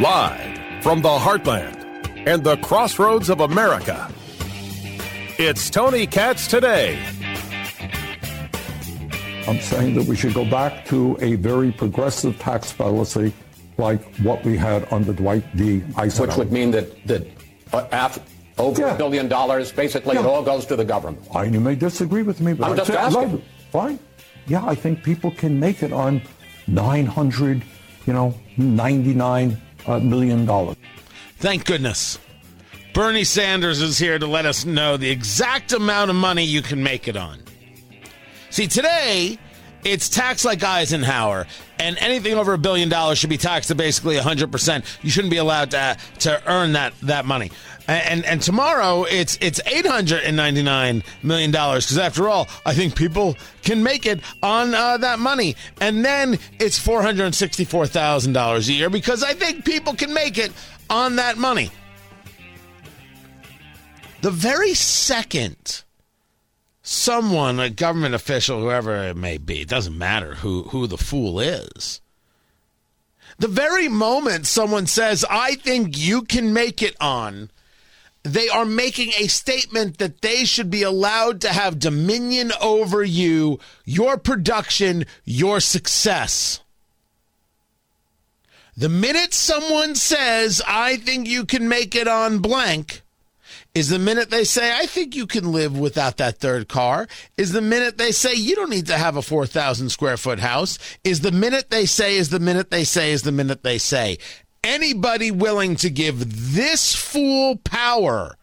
Live from the heartland and the crossroads of America, it's Tony Katz today. I'm saying that we should go back to a very progressive tax policy like what we had under Dwight D. Eisenhower. Which would mean that, that uh, af- over Yeah. a billion dollars, basically it all goes to the government. I, you may disagree with me, but I'm I just say- asking. Fine. Yeah, I think people can make it on 900, you know, 99 uh, million dollars. Thank goodness. Bernie Sanders is here to let us know the exact amount of money you can make it on. See, today it's taxed like Eisenhower, and anything over a billion dollars should be taxed to basically 100%. You shouldn't be allowed to, to earn that, that money. And, and tomorrow it's it's 899 million dollars because after all, I think people can make it on uh, that money. And then it's 464 thousand dollars a year because I think people can make it on that money. The very second someone, a government official, whoever it may be, it doesn't matter who, who the fool is. The very moment someone says, I think you can make it on, they are making a statement that they should be allowed to have dominion over you, your production, your success. The minute someone says, I think you can make it on blank, is the minute they say, I think you can live without that third car. Is the minute they say, you don't need to have a 4,000 square foot house. Is the minute they say, is the minute they say, is the minute they say. Anybody willing to give this fool power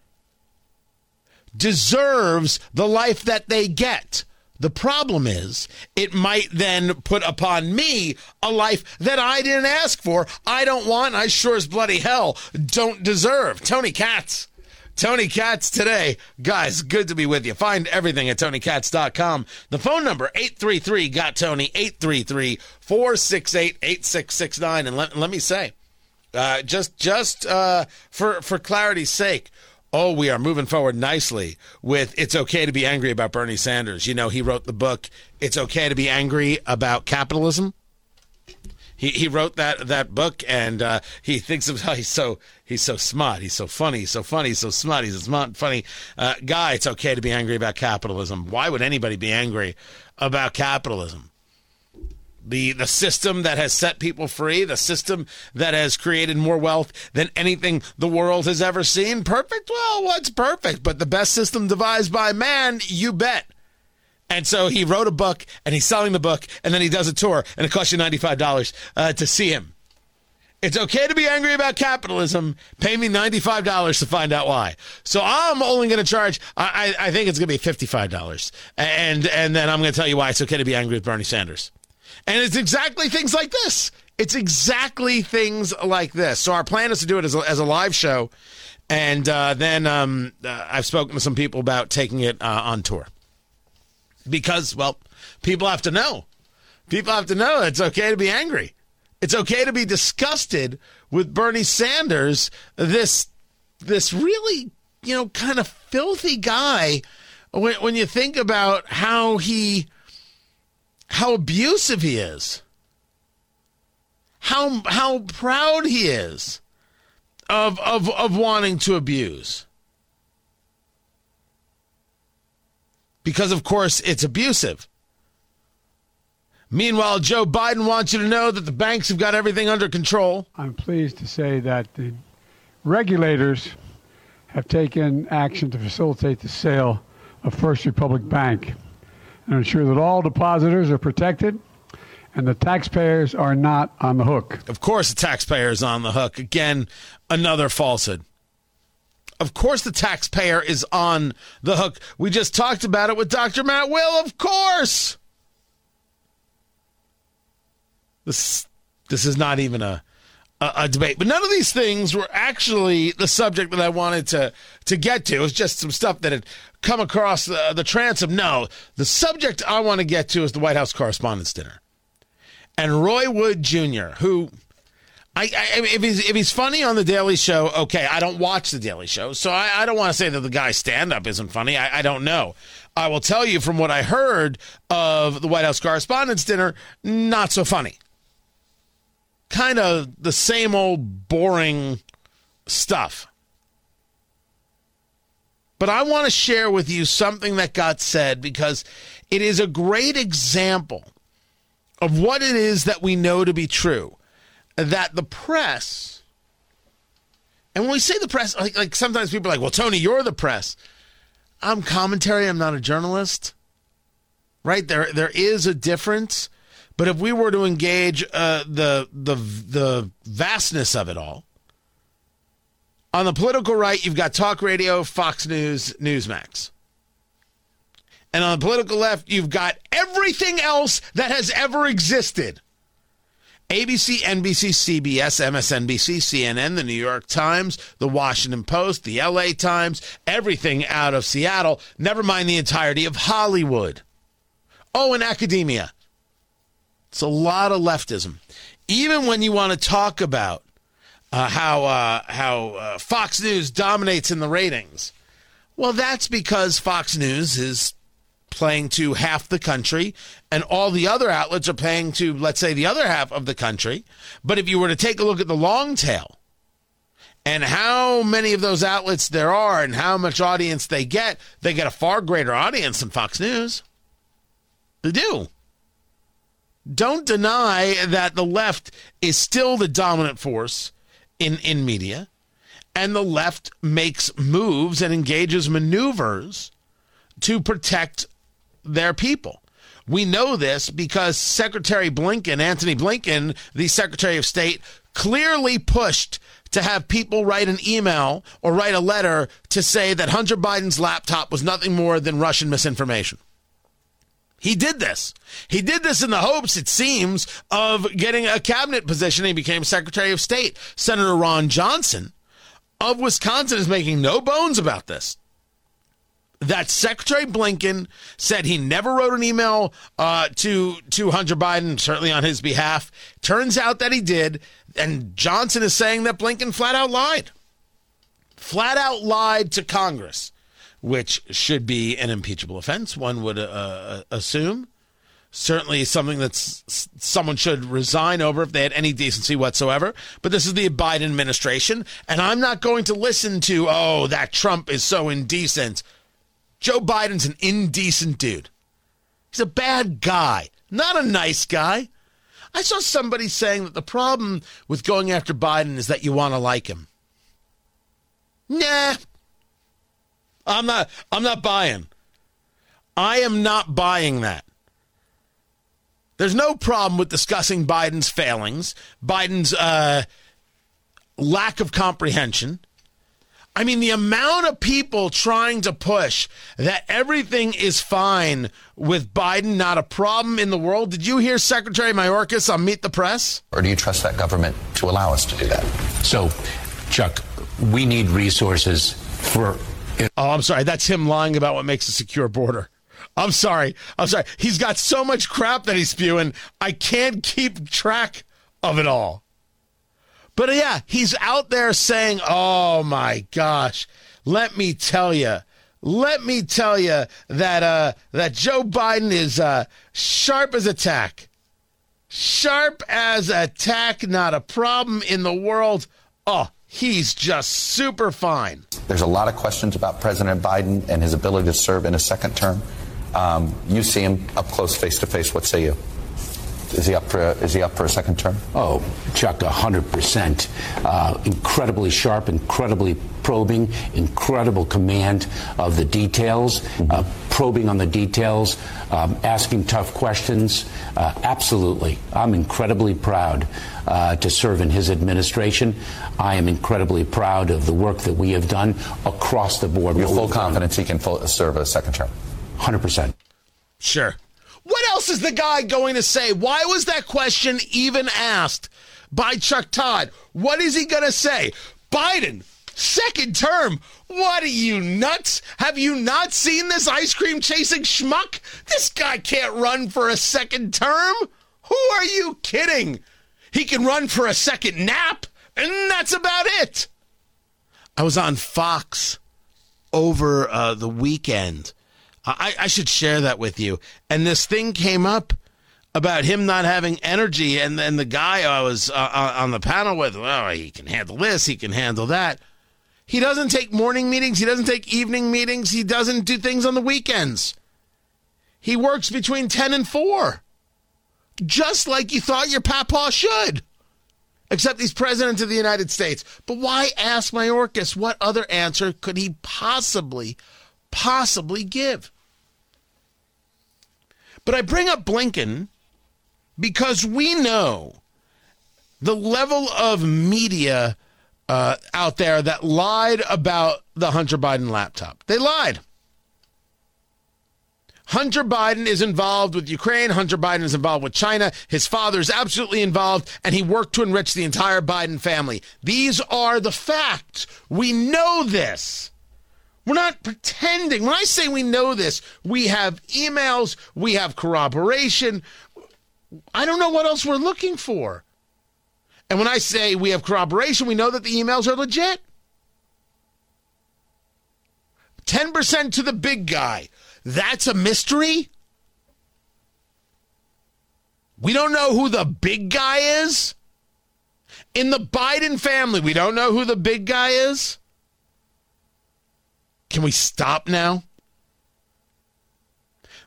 deserves the life that they get. The problem is, it might then put upon me a life that I didn't ask for, I don't want, I sure as bloody hell don't deserve. Tony Katz. Tony Katz today. Guys, good to be with you. Find everything at TonyKatz.com. The phone number, 833 got Tony, 833 468 8669. And let, let me say, uh, just just uh, for for clarity's sake, oh, we are moving forward nicely with "It's okay to be angry about Bernie Sanders." You know, he wrote the book "It's okay to be angry about capitalism." He he wrote that that book, and uh, he thinks of how he's so he's so smart, he's so funny, he's so funny, he's so smart, he's a smart, funny uh, guy. It's okay to be angry about capitalism. Why would anybody be angry about capitalism? The the system that has set people free, the system that has created more wealth than anything the world has ever seen. Perfect? Well, what's perfect? But the best system devised by man, you bet. And so he wrote a book and he's selling the book and then he does a tour and it costs you $95 uh, to see him. It's okay to be angry about capitalism. Pay me $95 to find out why. So I'm only going to charge, I, I, think it's going to be $55. And, and then I'm going to tell you why it's okay to be angry with Bernie Sanders. And it's exactly things like this. It's exactly things like this. So our plan is to do it as a, as a live show. And uh, then um, uh, I've spoken to some people about taking it uh, on tour. Because, well, people have to know. People have to know it's okay to be angry. It's okay to be disgusted with Bernie Sanders, this this really, you know, kind of filthy guy when, when you think about how he how abusive he is. How how proud he is of of of wanting to abuse. Because of course it's abusive. Meanwhile, Joe Biden wants you to know that the banks have got everything under control. I'm pleased to say that the regulators have taken action to facilitate the sale of First Republic Bank and ensure that all depositors are protected and the taxpayers are not on the hook. Of course, the taxpayer is on the hook. Again, another falsehood. Of course, the taxpayer is on the hook. We just talked about it with Dr. Matt Will. Of course. This this is not even a, a a debate, but none of these things were actually the subject that I wanted to to get to. It was just some stuff that had come across the, the transom. No, the subject I want to get to is the White House Correspondents' Dinner and Roy Wood Jr., who I, I if he's if he's funny on the Daily Show, okay. I don't watch the Daily Show, so I, I don't want to say that the guy's stand up isn't funny. I, I don't know. I will tell you from what I heard of the White House Correspondents' Dinner, not so funny. Kind of the same old boring stuff. But I want to share with you something that got said because it is a great example of what it is that we know to be true that the press, and when we say the press, like, like sometimes people are like, well, Tony, you're the press. I'm commentary, I'm not a journalist. Right? There there is a difference. But if we were to engage uh, the the the vastness of it all, on the political right, you've got talk radio, Fox News, Newsmax. And on the political left, you've got everything else that has ever existed. ABC, NBC, CBS, MSNBC, CNN, the New York Times, the Washington Post, the LA Times, everything out of Seattle, never mind the entirety of Hollywood. Oh, and academia. It's a lot of leftism. Even when you want to talk about uh, how uh, how uh, Fox News dominates in the ratings, well, that's because Fox News is playing to half the country, and all the other outlets are playing to, let's say, the other half of the country. But if you were to take a look at the long tail and how many of those outlets there are and how much audience they get, they get a far greater audience than Fox News. They do. Don't deny that the left is still the dominant force in, in media, and the left makes moves and engages maneuvers to protect their people. We know this because Secretary Blinken, Antony Blinken, the Secretary of State, clearly pushed to have people write an email or write a letter to say that Hunter Biden's laptop was nothing more than Russian misinformation. He did this. He did this in the hopes, it seems, of getting a cabinet position. He became Secretary of State. Senator Ron Johnson of Wisconsin is making no bones about this that Secretary Blinken said he never wrote an email uh, to to Hunter Biden, certainly on his behalf. Turns out that he did, and Johnson is saying that Blinken flat out lied, flat out lied to Congress, which should be an impeachable offense. One would uh, uh assume. Certainly, something that someone should resign over if they had any decency whatsoever. But this is the Biden administration, and I'm not going to listen to, oh, that Trump is so indecent. Joe Biden's an indecent dude. He's a bad guy, not a nice guy. I saw somebody saying that the problem with going after Biden is that you want to like him. Nah. I'm not I'm not buying. I am not buying that. There's no problem with discussing Biden's failings, Biden's uh, lack of comprehension, I mean, the amount of people trying to push that everything is fine with Biden, not a problem in the world. Did you hear Secretary Mayorkas on Meet the Press? Or do you trust that government to allow us to do that? So, Chuck, we need resources for. Oh, I'm sorry. That's him lying about what makes a secure border. I'm sorry. I'm sorry. He's got so much crap that he's spewing. I can't keep track of it all. But yeah, he's out there saying, "Oh my gosh, let me tell you." Let me tell you that uh, that Joe Biden is uh, sharp as a tack, sharp as a tack. Not a problem in the world. Oh, he's just super fine. There's a lot of questions about President Biden and his ability to serve in a second term. Um, you see him up close, face to face. What say you? Is he up for a, is he up for a second term? Oh, Chuck, hundred uh, percent. Incredibly sharp, incredibly probing, incredible command of the details, mm-hmm. uh, probing on the details, um, asking tough questions. Uh, absolutely, I'm incredibly proud uh, to serve in his administration. I am incredibly proud of the work that we have done across the board. You're full confidence done. he can full, serve a second term. Hundred percent. Sure. What else is the guy going to say? Why was that question even asked by Chuck Todd? What is he going to say? Biden, second term. What are you nuts? Have you not seen this ice cream chasing schmuck? This guy can't run for a second term. Who are you kidding? He can run for a second nap, and that's about it. I was on Fox over uh, the weekend. I, I should share that with you. And this thing came up about him not having energy, and then the guy I was uh, on the panel with, well, he can handle this, he can handle that. He doesn't take morning meetings, he doesn't take evening meetings, he doesn't do things on the weekends. He works between 10 and 4, just like you thought your papa should. Except he's president of the United States. But why ask Mayorkas? What other answer could he possibly, possibly give? But I bring up Blinken because we know the level of media uh, out there that lied about the Hunter Biden laptop. They lied. Hunter Biden is involved with Ukraine. Hunter Biden is involved with China. His father is absolutely involved, and he worked to enrich the entire Biden family. These are the facts. We know this. We're not pretending. When I say we know this, we have emails, we have corroboration. I don't know what else we're looking for. And when I say we have corroboration, we know that the emails are legit. 10% to the big guy. That's a mystery? We don't know who the big guy is? In the Biden family, we don't know who the big guy is? Can we stop now?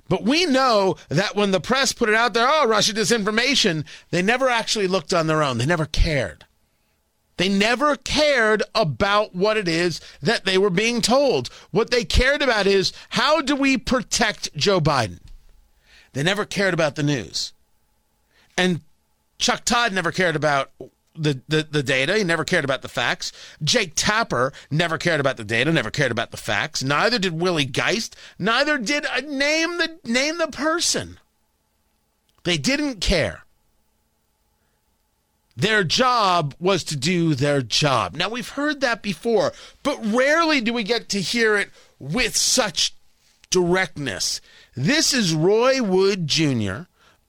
But we know that when the press put it out there, oh, Russia disinformation, they never actually looked on their own. They never cared. They never cared about what it is that they were being told. What they cared about is how do we protect Joe Biden? They never cared about the news. And Chuck Todd never cared about the, the, the data. He never cared about the facts. Jake Tapper never cared about the data, never cared about the facts. Neither did Willie Geist. Neither did uh, name the name the person. They didn't care. Their job was to do their job. Now we've heard that before, but rarely do we get to hear it with such directness. This is Roy Wood Jr.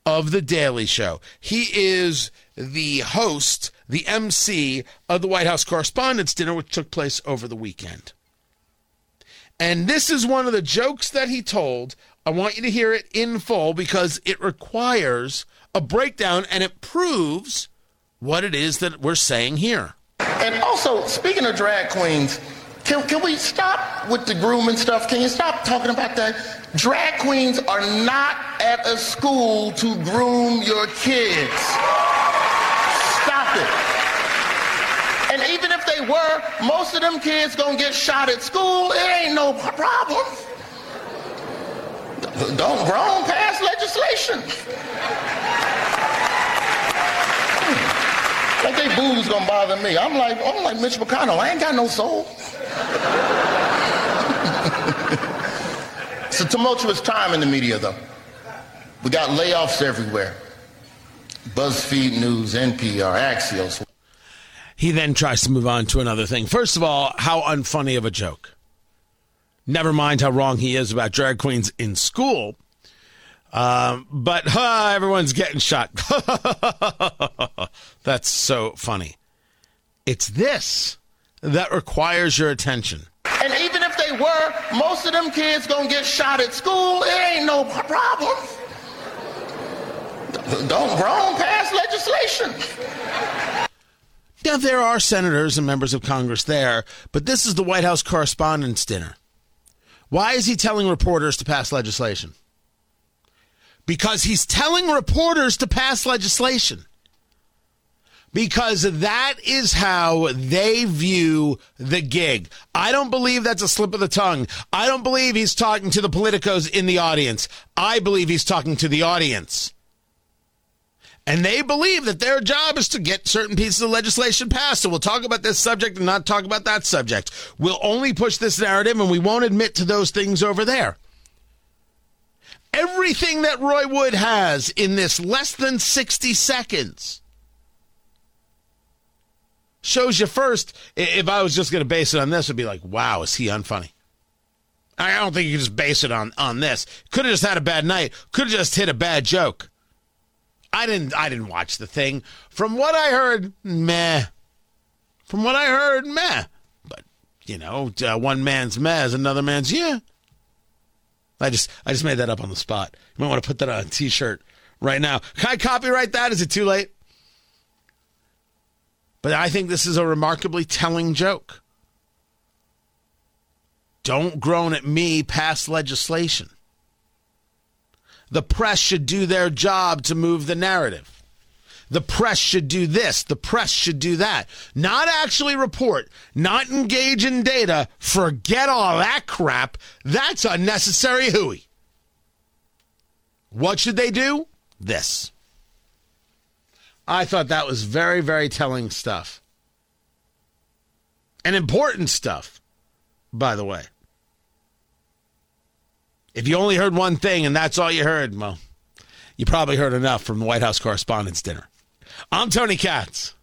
of The Daily Show. He is the host, the MC of the White House Correspondents' Dinner, which took place over the weekend. And this is one of the jokes that he told. I want you to hear it in full because it requires a breakdown and it proves what it is that we're saying here. And also, speaking of drag queens, can, can we stop with the grooming stuff? Can you stop talking about that? Drag queens are not at a school to groom your kids. Stop it. And even if they were, most of them kids gonna get shot at school. It ain't no problem. Don't groan pass legislation. Booze gonna bother me. I'm like, I'm like Mitch McConnell. I ain't got no soul. it's a tumultuous time in the media, though. We got layoffs everywhere. BuzzFeed News, NPR, Axios. He then tries to move on to another thing. First of all, how unfunny of a joke. Never mind how wrong he is about drag queens in school. Um, but huh, everyone's getting shot. That's so funny. It's this that requires your attention. And even if they were, most of them kids gonna get shot at school. It ain't no problem. Don't groan pass legislation. Now, there are senators and members of Congress there, but this is the White House Correspondents' Dinner. Why is he telling reporters to pass legislation? Because he's telling reporters to pass legislation. Because that is how they view the gig. I don't believe that's a slip of the tongue. I don't believe he's talking to the politicos in the audience. I believe he's talking to the audience. And they believe that their job is to get certain pieces of legislation passed. So we'll talk about this subject and not talk about that subject. We'll only push this narrative and we won't admit to those things over there. Everything that Roy Wood has in this less than 60 seconds shows you first. If I was just going to base it on this, it'd be like, wow, is he unfunny? I don't think you can just base it on, on this. Could have just had a bad night. Could have just hit a bad joke. I didn't I didn't watch the thing. From what I heard, meh. From what I heard, meh. But you know, uh, one man's meh is another man's yeah. I just I just made that up on the spot. You might want to put that on a t-shirt right now. Can I copyright that? Is it too late? But I think this is a remarkably telling joke. Don't groan at me pass legislation. The press should do their job to move the narrative. The press should do this. The press should do that. Not actually report, not engage in data. Forget all that crap. That's unnecessary hooey. What should they do? This. I thought that was very, very telling stuff. And important stuff, by the way. If you only heard one thing and that's all you heard, well, you probably heard enough from the White House Correspondents' Dinner. I'm Tony Katz.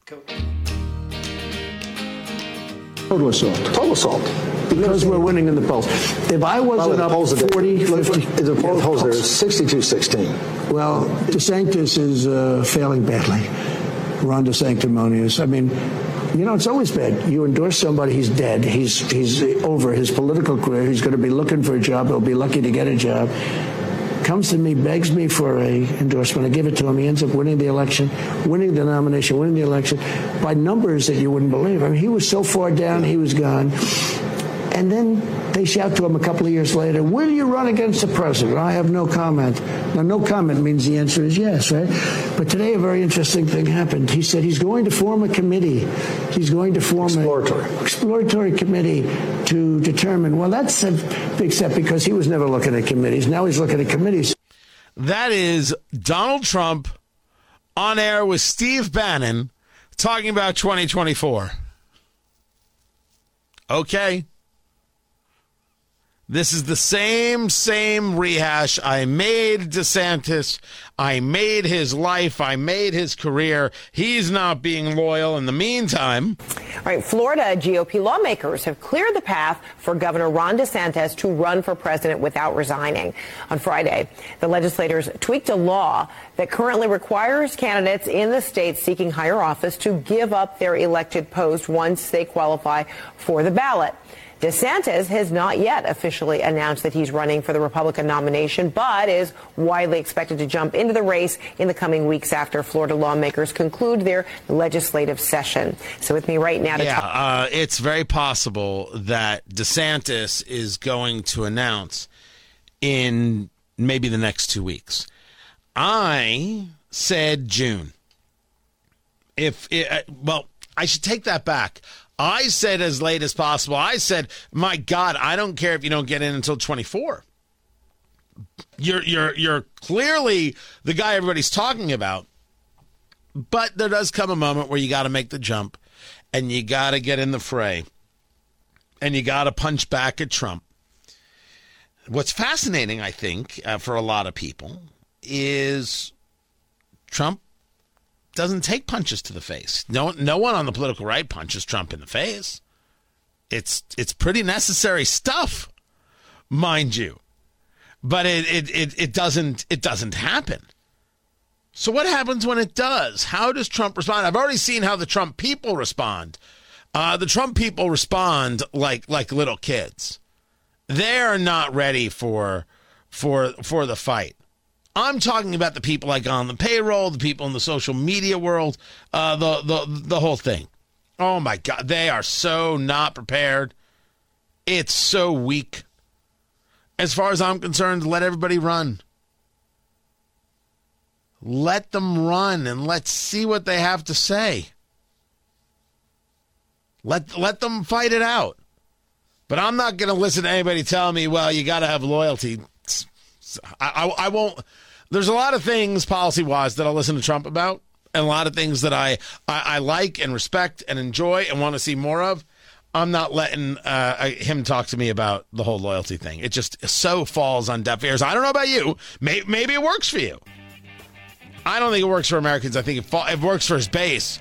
Total assault. Total assault. Because we're winning in the polls. If I wasn't up 40, 50... The polls are 62-16. Well, DeSantis is uh, failing badly. Ron DeSanctimonious. I mean, you know, it's always bad. You endorse somebody, he's dead. He's he's over his political career. He's going to be looking for a job. He'll be lucky to get a job. Comes to me, begs me for a endorsement. I give it to him. He ends up winning the election, winning the nomination, winning the election by numbers that you wouldn't believe. I mean, he was so far down, he was gone. And then they shout to him a couple of years later, Will you run against the president? I have no comment. Now, no comment means the answer is yes, right? But today, a very interesting thing happened. He said he's going to form a committee. He's going to form exploratory. an exploratory committee to determine. Well, that's a big step because he was never looking at committees. Now he's looking at committees. That is Donald Trump on air with Steve Bannon talking about 2024. Okay. This is the same, same rehash. I made DeSantis. I made his life. I made his career. He's not being loyal in the meantime. All right, Florida GOP lawmakers have cleared the path for Governor Ron DeSantis to run for president without resigning. On Friday, the legislators tweaked a law that currently requires candidates in the state seeking higher office to give up their elected post once they qualify for the ballot. DeSantis has not yet officially announced that he's running for the Republican nomination, but is widely expected to jump into the race in the coming weeks after Florida lawmakers conclude their legislative session. So, with me right now to yeah, talk. Uh, it's very possible that DeSantis is going to announce in maybe the next two weeks. I said June. If it, uh, well, I should take that back. I said as late as possible. I said, "My God, I don't care if you don't get in until 24." You're you're you're clearly the guy everybody's talking about. But there does come a moment where you got to make the jump and you got to get in the fray. And you got to punch back at Trump. What's fascinating, I think, uh, for a lot of people is Trump doesn't take punches to the face. No, no one on the political right punches Trump in the face. It's it's pretty necessary stuff, mind you, but it it it, it doesn't it doesn't happen. So what happens when it does? How does Trump respond? I've already seen how the Trump people respond. Uh, the Trump people respond like like little kids. They're not ready for for for the fight. I'm talking about the people like on the payroll, the people in the social media world, uh, the the the whole thing. Oh my God, they are so not prepared. It's so weak. As far as I'm concerned, let everybody run. Let them run and let's see what they have to say. Let let them fight it out. But I'm not going to listen to anybody tell me, well, you got to have loyalty. I, I, I won't. There's a lot of things policy wise that I'll listen to Trump about, and a lot of things that I, I, I like and respect and enjoy and want to see more of. I'm not letting uh, him talk to me about the whole loyalty thing. It just so falls on deaf ears. I don't know about you. Maybe, maybe it works for you. I don't think it works for Americans. I think it, fa- it works for his base.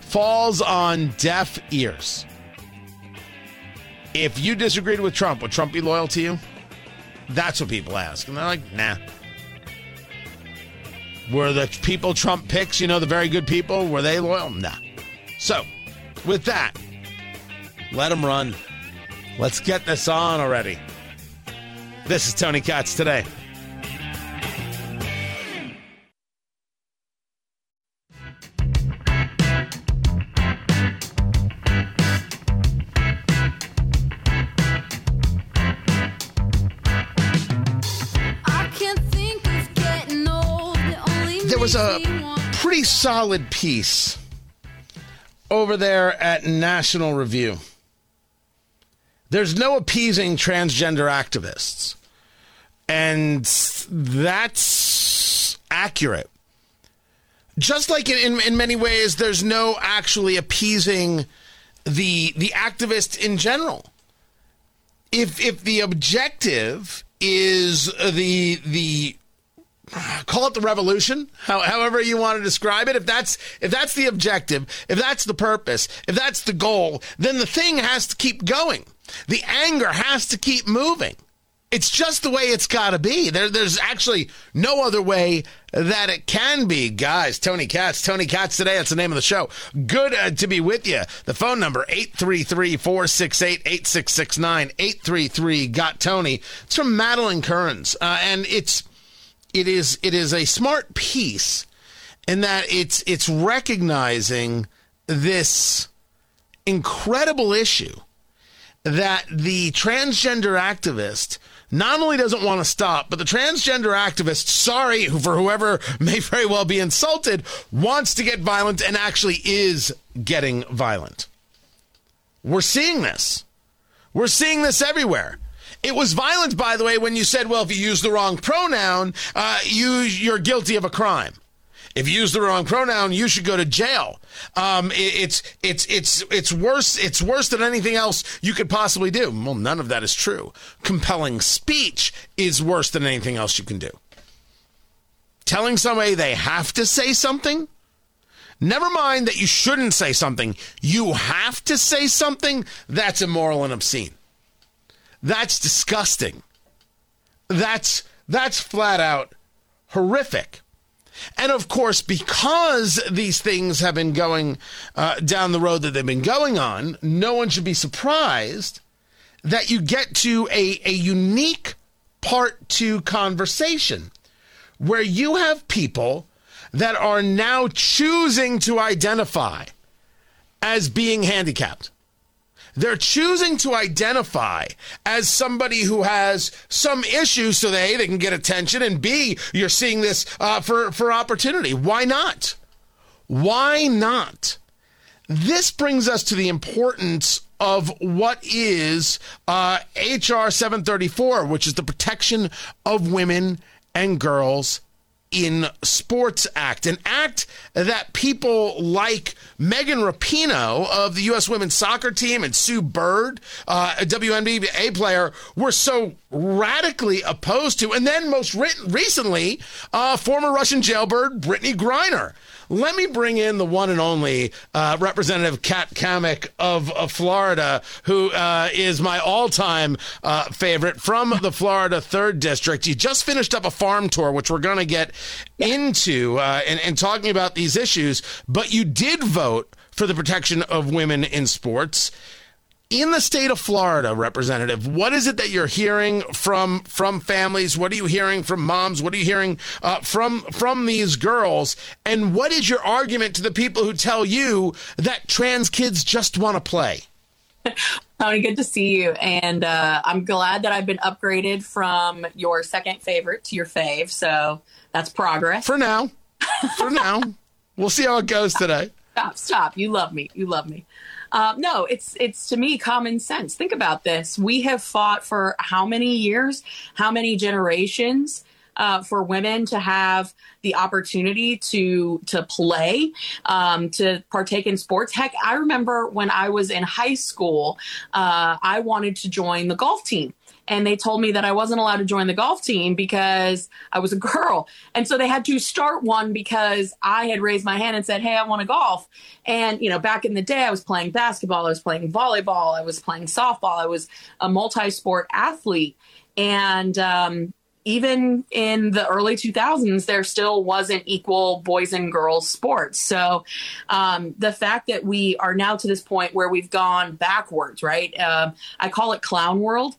Falls on deaf ears. If you disagreed with Trump, would Trump be loyal to you? That's what people ask. And they're like, nah. Were the people Trump picks, you know, the very good people, were they loyal? Nah. So, with that, let them run. Let's get this on already. This is Tony Katz today. Was a pretty solid piece over there at National Review. There's no appeasing transgender activists. And that's accurate. Just like in, in, in many ways, there's no actually appeasing the the activists in general. If if the objective is the the call it the revolution how, however you want to describe it. If that's if that's the objective if that's the purpose if that's the goal then the thing has to keep going. The anger has to keep moving. It's just the way it's got to be. There, there's actually no other way that it can be. Guys tony katz tony katz today that's the name of the show. Good uh, to be with you the phone number 833-468-8669 833 got tony. It's from madeleine kearns uh, and it's it is it is a smart piece in that it's it's recognizing this incredible issue that the transgender activist not only doesn't want to stop, but the transgender activist, sorry for whoever may very well be insulted, wants to get violent and actually is getting violent. We're seeing this. We're seeing this everywhere. It was violent, by the way, when you said, well, if you use the wrong pronoun, uh, you, you're guilty of a crime. If you use the wrong pronoun, you should go to jail. Um, it, it's it's it's it's worse. It's worse than anything else you could possibly do. Well, none of that is true. Compelling speech is worse than anything else you can do. Telling somebody they have to say something. Never mind that you shouldn't say something. You have to say something. That's immoral and obscene. That's disgusting. That's that's flat out horrific. And of course, because these things have been going uh, down the road that they've been going on, no one should be surprised that you get to a, a unique part two conversation where you have people that are now choosing to identify as being handicapped. They're choosing to identify as somebody who has some issues so that A, they can get attention, and B, you're seeing this uh, for, for opportunity. Why not? Why not? This brings us to the importance of what is uh, HR 734, which is the Protection of Women and Girls in Sports Act, an act that people like Megan Rapinoe of the U.S. women's soccer team and Sue Bird, uh, a WNBA player, were so radically opposed to. And then most re- recently, uh, former Russian jailbird Brittney Griner. Let me bring in the one and only uh, Representative Kat Cammack of, of Florida, who uh, is my all time uh, favorite from the Florida 3rd District. You just finished up a farm tour, which we're going to get into uh, and, and talking about these issues, but you did vote for the protection of women in sports in the state of Florida, Representative, what is it that you're hearing from from families? What are you hearing from moms? What are you hearing uh, from from these girls? And what is your argument to the people who tell you that trans kids just want to play? Tony, good to see you. And uh, I'm glad that I've been upgraded from your second favorite to your fave. So that's progress. For now. For now. We'll see how it goes today. Stop, stop. You love me. You love me. Uh, no, it's it's to me common sense. Think about this. We have fought for how many years, how many generations uh, for women to have the opportunity to to play, um, to partake in sports. Heck, I remember when I was in high school, uh, I wanted to join the golf team and they told me that I wasn't allowed to join the golf team because I was a girl. And so they had to start one because I had raised my hand and said, Hey, I want to golf. And, you know, back in the day, I was playing basketball, I was playing volleyball, I was playing softball, I was a multi sport athlete. And, um, even in the early 2000s, there still wasn't equal boys and girls sports. So um, the fact that we are now to this point where we've gone backwards, right? Uh, I call it clown world.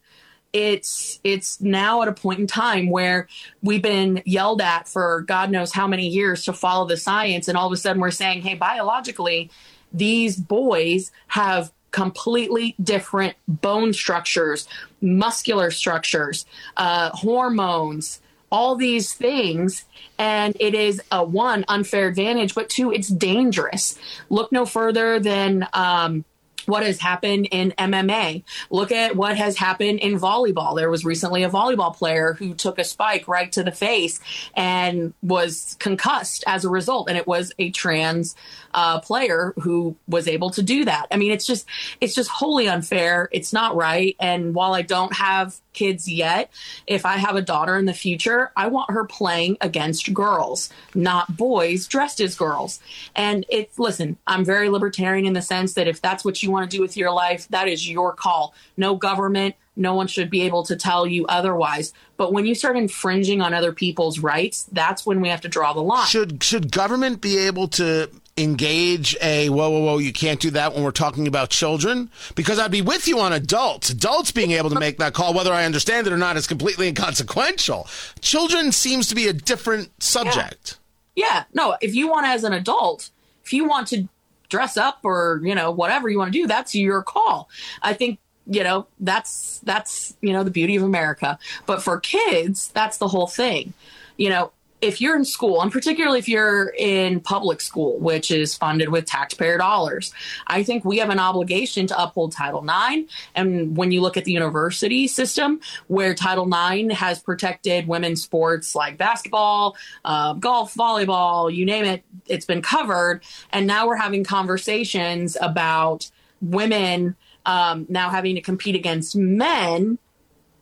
It's it's now at a point in time where we've been yelled at for God knows how many years to follow the science, and all of a sudden we're saying, "Hey, biologically, these boys have completely different bone structures, muscular structures, uh, hormones, all these things. And it is a one, unfair advantage, but two, it's dangerous. Look no further than um, what has happened in MMA. Look at what has happened in volleyball. There was recently a volleyball player who took a spike right to the face and was concussed as a result. And it was a trans uh, player who was able to do that. I mean, it's just it's just wholly unfair. It's not right. And while I don't have kids yet, if I have a daughter in the future, I want her playing against girls, not boys dressed as girls. And it's listen, I'm very libertarian in the sense that if that's what you want to do with your life, that is your call. No government, no one should be able to tell you otherwise. But when you start infringing on other people's rights, that's when we have to draw the line. Should should government be able to engage a whoa whoa whoa you can't do that when we're talking about children because I'd be with you on adults adults being able to make that call whether I understand it or not is completely inconsequential children seems to be a different subject yeah, yeah. no if you want as an adult if you want to dress up or you know whatever you want to do that's your call. I think you know that's that's you know the beauty of America. But for kids that's the whole thing. You know if you're in school, and particularly if you're in public school, which is funded with taxpayer dollars, I think we have an obligation to uphold Title IX. And when you look at the university system, where Title IX has protected women's sports like basketball, uh, golf, volleyball, you name it, it's been covered. And now we're having conversations about women um, now having to compete against men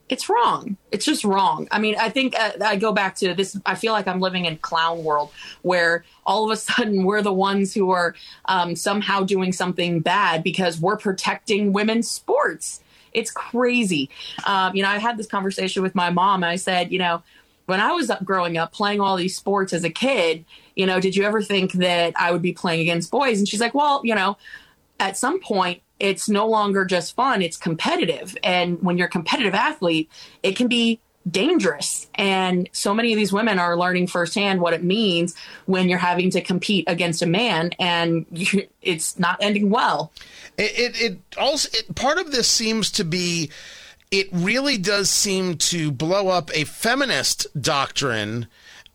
it's wrong. It's just wrong. I mean, I think uh, I go back to this. I feel like I'm living in clown world where all of a sudden we're the ones who are um, somehow doing something bad because we're protecting women's sports. It's crazy. Um, you know, I had this conversation with my mom. And I said, you know, when I was up growing up playing all these sports as a kid, you know, did you ever think that I would be playing against boys? And she's like, well, you know, at some point it's no longer just fun, it's competitive. And when you're a competitive athlete, it can be dangerous. And so many of these women are learning firsthand what it means when you're having to compete against a man and you, it's not ending well. It, it, it also, it, part of this seems to be, it really does seem to blow up a feminist doctrine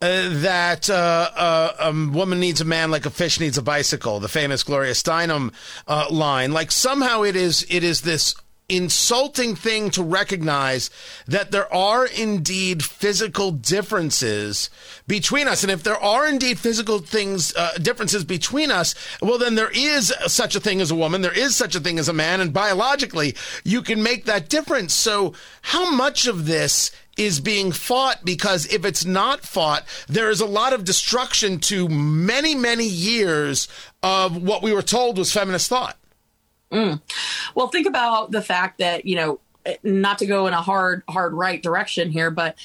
uh, that uh, uh, a woman needs a man like a fish needs a bicycle, the famous Gloria Steinem uh, line. Like somehow it is it is this insulting thing to recognize that there are indeed physical differences between us and if there are indeed physical things uh, differences between us well then there is such a thing as a woman there is such a thing as a man and biologically you can make that difference so how much of this is being fought because if it's not fought, there is a lot of destruction to many, many years of what we were told was feminist thought. Mm. Well, think about the fact that, you know, not to go in a hard, hard right direction here, but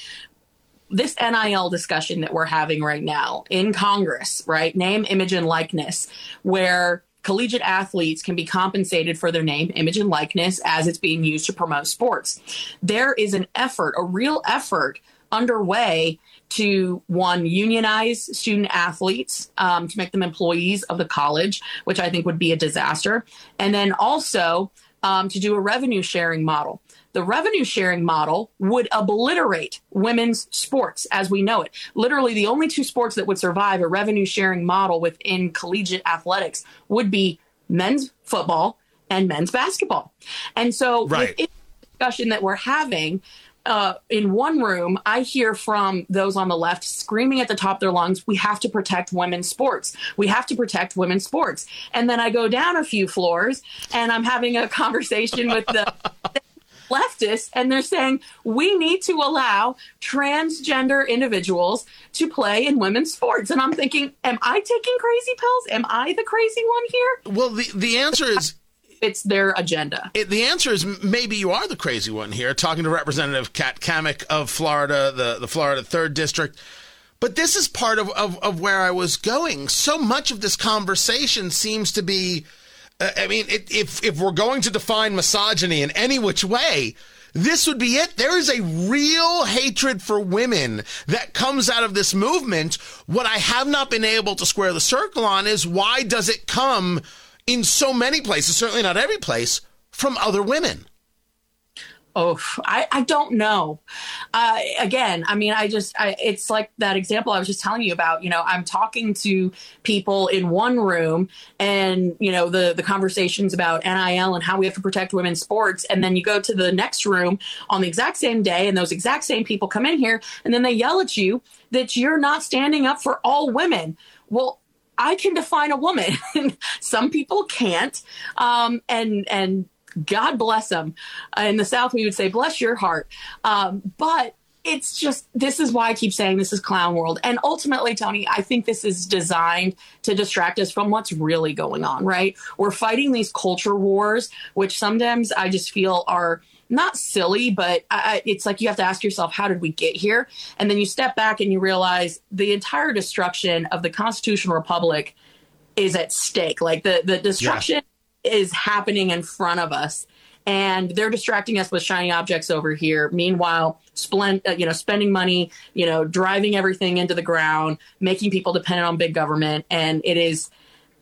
this NIL discussion that we're having right now in Congress, right? Name, image, and likeness, where collegiate athletes can be compensated for their name, image, and likeness as it's being used to promote sports. There is an effort, a real effort underway to one unionize student athletes um, to make them employees of the college, which I think would be a disaster, and then also um, to do a revenue sharing model. The revenue sharing model would obliterate women's sports as we know it. Literally, the only two sports that would survive a revenue sharing model within collegiate athletics would be men's football and men's basketball. And so, right. the discussion that we're having, uh, in one room, I hear from those on the left screaming at the top of their lungs, we have to protect women's sports. We have to protect women's sports. And then I go down a few floors and I'm having a conversation with the leftists and they're saying we need to allow transgender individuals to play in women's sports. And I'm thinking, am I taking crazy pills? Am I the crazy one here? Well, the, the answer is it's their agenda. It, the answer is maybe you are the crazy one here, talking to Representative Kat Cammack of Florida, the, the Florida 3rd District. But this is part of, of, of where I was going. So much of this conversation seems to be I mean, it, if, if we're going to define misogyny in any which way, this would be it. There is a real hatred for women that comes out of this movement. What I have not been able to square the circle on is why does it come in so many places, certainly not every place, from other women? Oh, I, I don't know. Uh, again, I mean, I just, I, it's like that example I was just telling you about. You know, I'm talking to people in one room and, you know, the, the conversations about NIL and how we have to protect women's sports. And then you go to the next room on the exact same day and those exact same people come in here and then they yell at you that you're not standing up for all women. Well, I can define a woman. Some people can't. Um, and, and, God bless them. Uh, in the South, we would say, bless your heart. Um, but it's just this is why I keep saying this is clown world. And ultimately, Tony, I think this is designed to distract us from what's really going on, right? We're fighting these culture wars, which sometimes I just feel are not silly, but I, it's like you have to ask yourself, how did we get here? And then you step back and you realize the entire destruction of the constitutional republic is at stake. Like the the destruction is happening in front of us and they're distracting us with shiny objects over here. Meanwhile, splend, uh, you know, spending money, you know, driving everything into the ground, making people dependent on big government, and it is.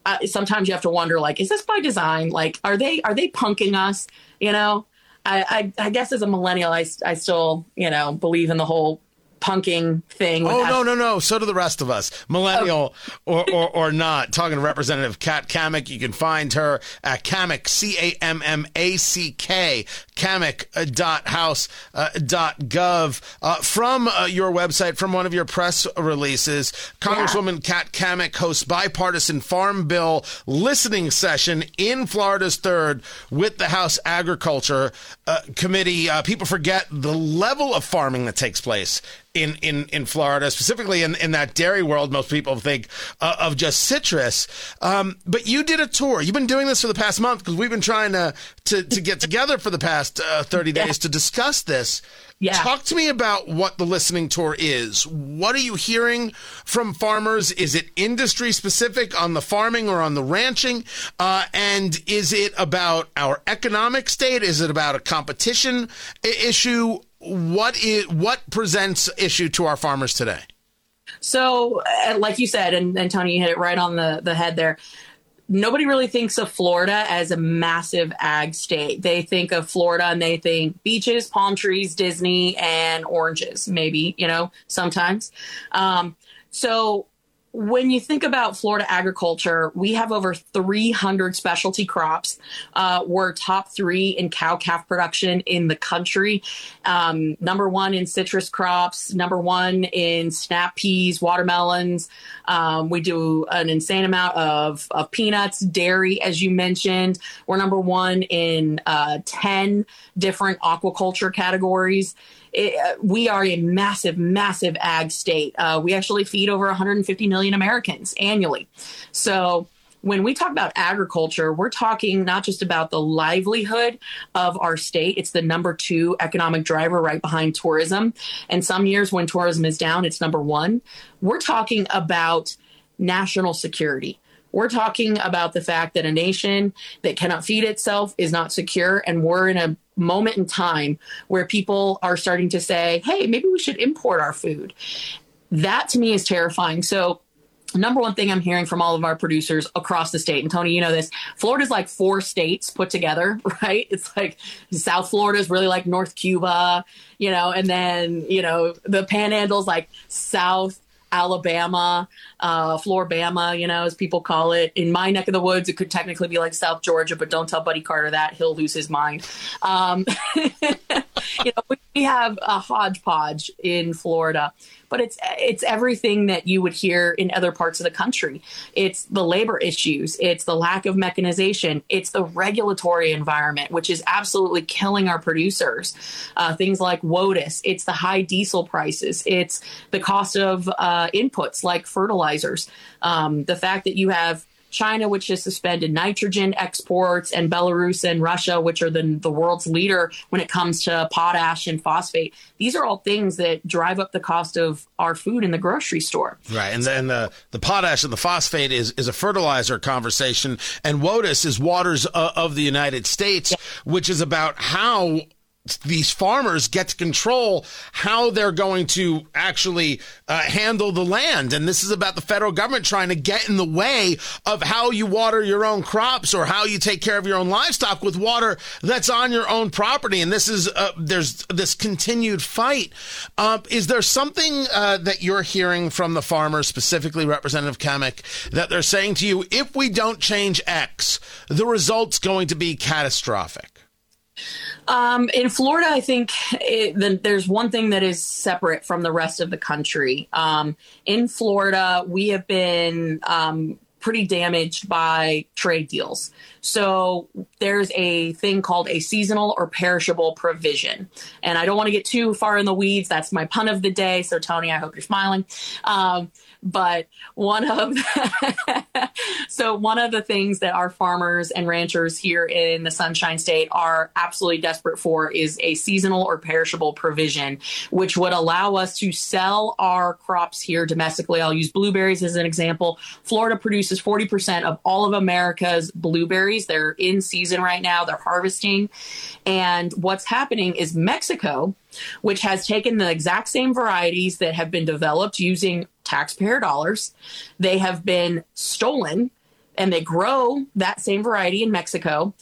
Uh, sometimes you have to wonder, like, is this by design? Like, are they are they punking us? You know, I I, I guess as a millennial, I I still you know believe in the whole punking thing. Oh no, no, no! So do the rest of us, millennial oh. or, or or not. Talking to Representative Kat Cammack, you can find her at Cammack C A M M A C K Cammack.house.gov uh, from uh, your website, from one of your press releases. Congresswoman Kat Cammack hosts bipartisan farm bill listening session in Florida's third with the House Agriculture uh, Committee. Uh, people forget the level of farming that takes place in, in, in Florida, specifically in, in that dairy world. Most people think uh, of just citrus. Um, but you did a tour. You've been doing this for the past month because we've been trying to, to, to get together for the past uh, 30 days yeah. to discuss this. Yeah. Talk to me about what the listening tour is. What are you hearing from farmers? Is it industry specific on the farming or on the ranching? Uh, and is it about our economic state? Is it about a competition issue? what is what presents issue to our farmers today? So, uh, like you said, and, and Tony, you hit it right on the the head there nobody really thinks of Florida as a massive ag state. They think of Florida and they think beaches, palm trees, Disney, and oranges, maybe, you know, sometimes. Um, so when you think about Florida agriculture, we have over 300 specialty crops. Uh, we're top three in cow calf production in the country. Um, number one in citrus crops, number one in snap peas, watermelons. Um, we do an insane amount of, of peanuts, dairy, as you mentioned. We're number one in uh, 10 different aquaculture categories it, uh, we are a massive, massive ag state. Uh, we actually feed over 150 million Americans annually. So when we talk about agriculture, we're talking not just about the livelihood of our state. It's the number two economic driver right behind tourism. And some years when tourism is down, it's number one. We're talking about national security. We're talking about the fact that a nation that cannot feed itself is not secure. And we're in a moment in time where people are starting to say, hey, maybe we should import our food. That to me is terrifying. So, number one thing I'm hearing from all of our producers across the state, and Tony, you know this, Florida's like four states put together, right? It's like South Florida is really like North Cuba, you know, and then, you know, the panhandle's like South Alabama, uh, you know, as people call it. In my neck of the woods, it could technically be like South Georgia, but don't tell Buddy Carter that. He'll lose his mind. Um, you know, we have a hodgepodge in Florida but it's it's everything that you would hear in other parts of the country. It's the labor issues, it's the lack of mechanization, it's the regulatory environment, which is absolutely killing our producers. Uh, things like WOTUS, it's the high diesel prices, it's the cost of uh, inputs like fertilizers, um, the fact that you have China, which has suspended nitrogen exports, and Belarus and Russia, which are the, the world's leader when it comes to potash and phosphate. These are all things that drive up the cost of our food in the grocery store. Right. And then the, the potash and the phosphate is, is a fertilizer conversation. And WOTUS is Waters uh, of the United States, yeah. which is about how these farmers get to control how they're going to actually uh, handle the land. And this is about the federal government trying to get in the way of how you water your own crops or how you take care of your own livestock with water that's on your own property. And this is, uh, there's this continued fight. Uh, is there something uh, that you're hearing from the farmers, specifically Representative Cammack, that they're saying to you, if we don't change X, the result's going to be catastrophic? Um, in Florida, I think it, the, there's one thing that is separate from the rest of the country. Um, in Florida, we have been um, pretty damaged by trade deals. So there's a thing called a seasonal or perishable provision. And I don't want to get too far in the weeds. That's my pun of the day. So, Tony, I hope you're smiling. Um, but one of so one of the things that our farmers and ranchers here in the Sunshine State are absolutely desperate for is a seasonal or perishable provision, which would allow us to sell our crops here domestically. I'll use blueberries as an example. Florida produces 40% of all of America's blueberries. They're in season right now. They're harvesting. And what's happening is Mexico which has taken the exact same varieties that have been developed using taxpayer dollars. They have been stolen and they grow that same variety in Mexico,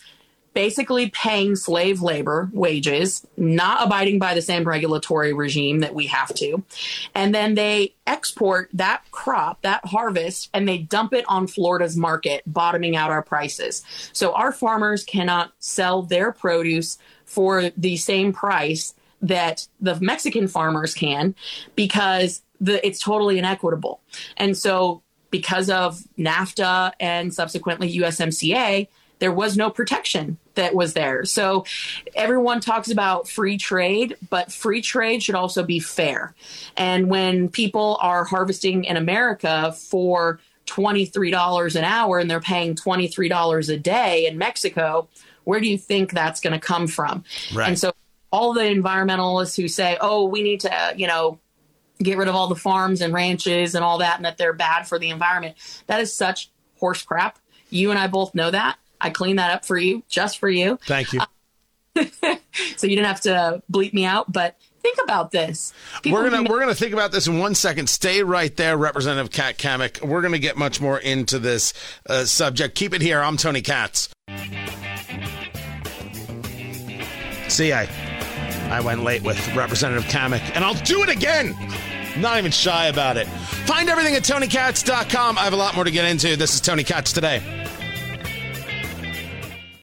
basically paying slave labor wages, not abiding by the same regulatory regime that we have to. And then they export that crop, that harvest, and they dump it on Florida's market, bottoming out our prices. So our farmers cannot sell their produce for the same price that the Mexican farmers can because the, it's totally inequitable. And so, because of NAFTA and subsequently USMCA, there was no protection that was there. So everyone talks about free trade, but free trade should also be fair. And when people are harvesting in America for $23 an hour and they're paying $23 a day in Mexico, where do you think that's going to come from? Right. And so all the environmentalists who say, oh, we need to, you know, get rid of all the farms and ranches and all that, and that they're bad for the environment. That is such horse crap. You and I both know that. I cleaned that up for you, just for you. Thank you. Uh, so you didn't have to bleep me out, but think about this. People we're gonna we're gonna think about this in one second. Stay right there, Representative Kat Cammack. We're gonna get much more into this uh, subject. Keep it here. I'm Tony Katz. See, I I went late with Representative Cammack, and I'll do it again. not even shy about it. Find everything at TonyKatz.com. I have a lot more to get into. This is Tony Katz today.